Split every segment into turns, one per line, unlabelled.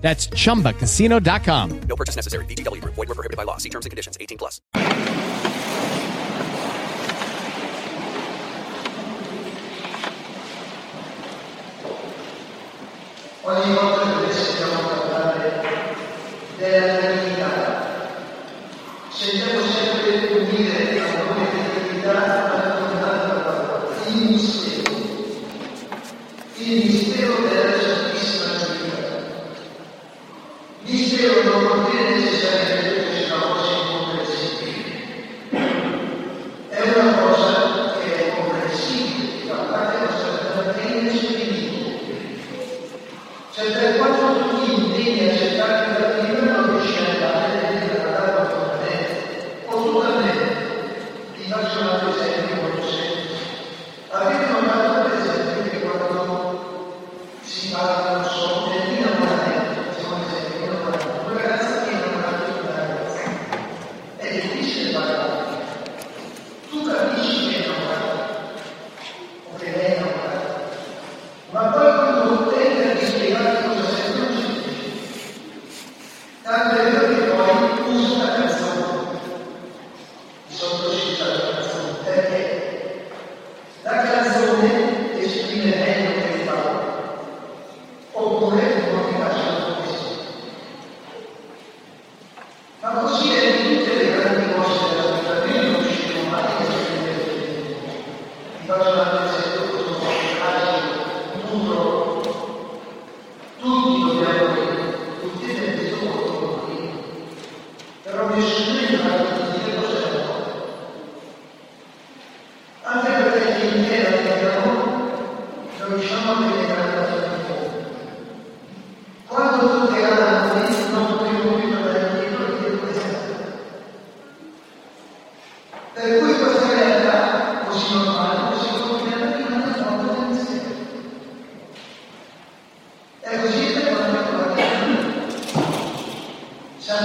That's ChumbaCasino.com.
No purchase necessary. VGW. Void were prohibited by law. See terms and conditions. 18 plus.
Ogni volta che della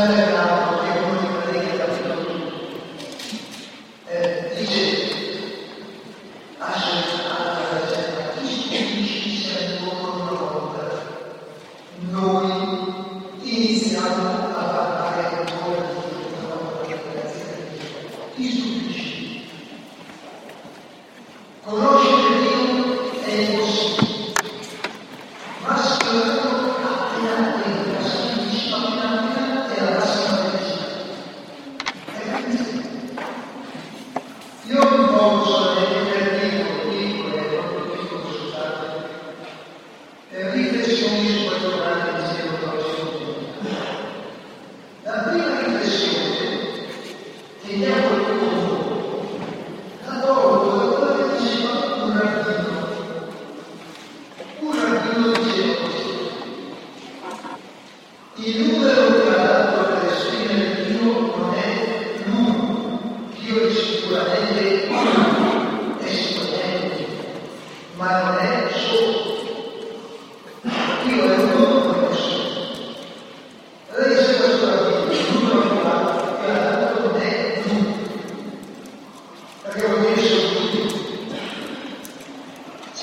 Hallelujah. deixou-nos para orar com o Senhor.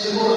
Seguro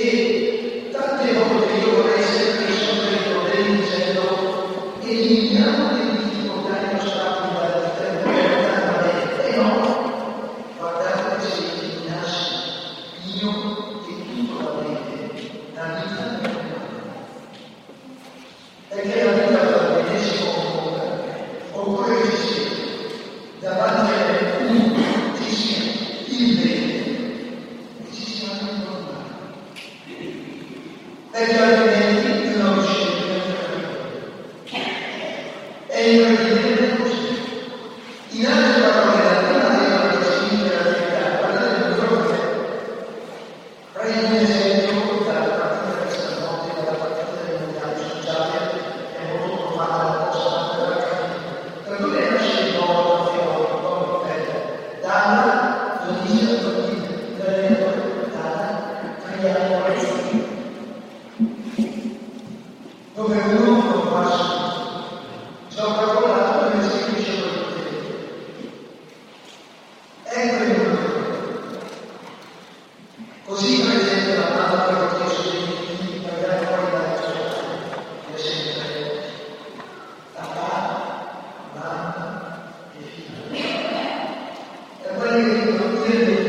E tante volte io vorrei sempre risolvere i problemi dicendo eliminiamo Amén.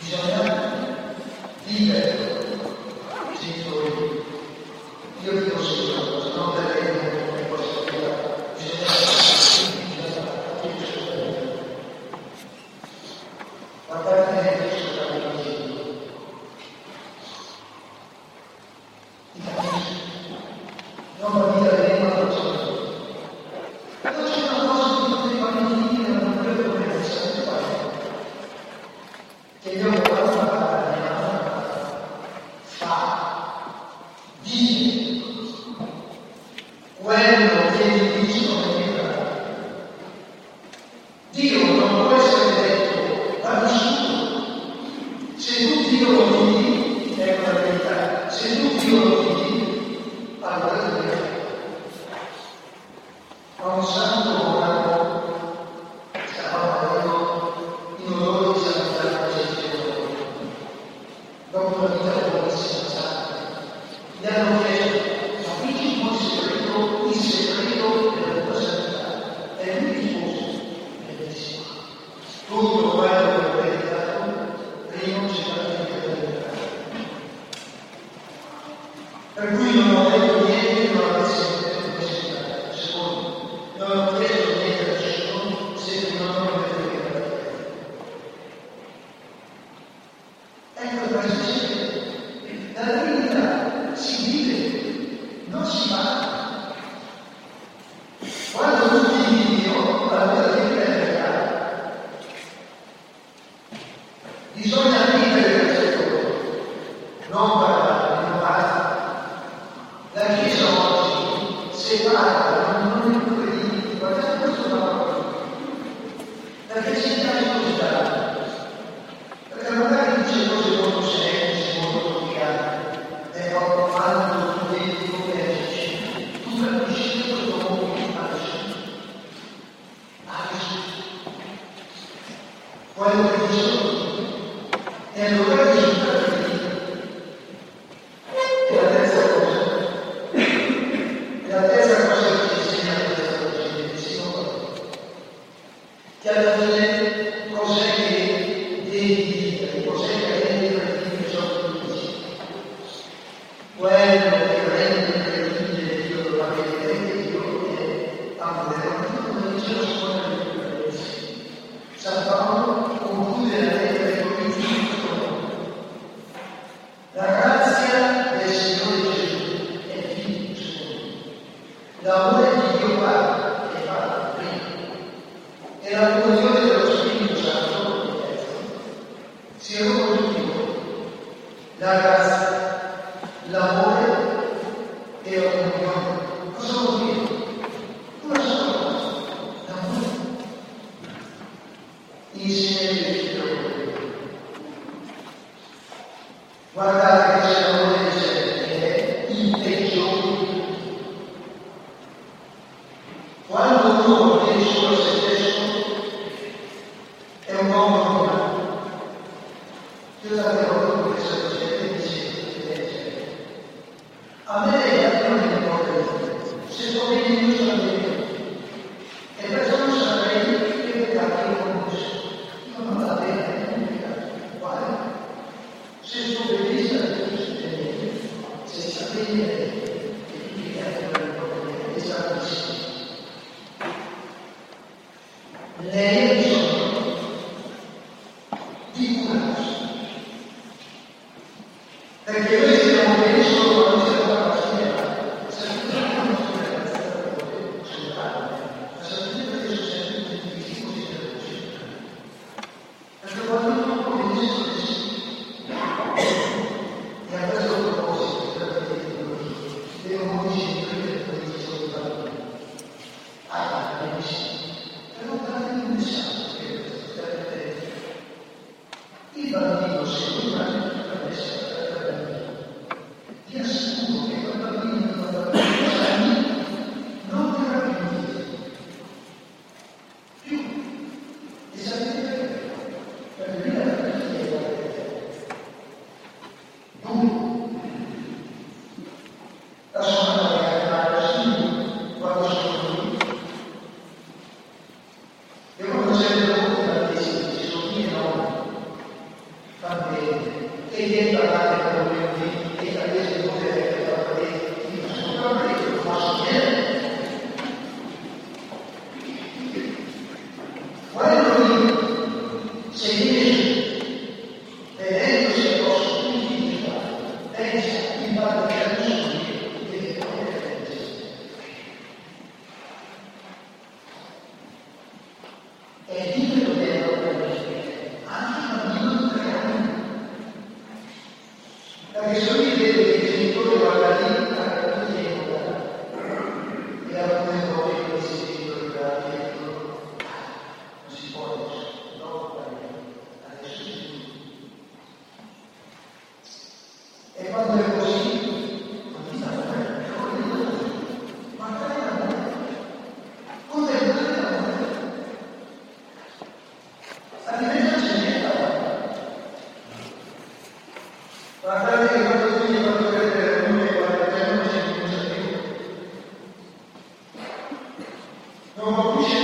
Bisogna vivere, genitori. Io vi consiglio, non vedremo Lord, and show Oh.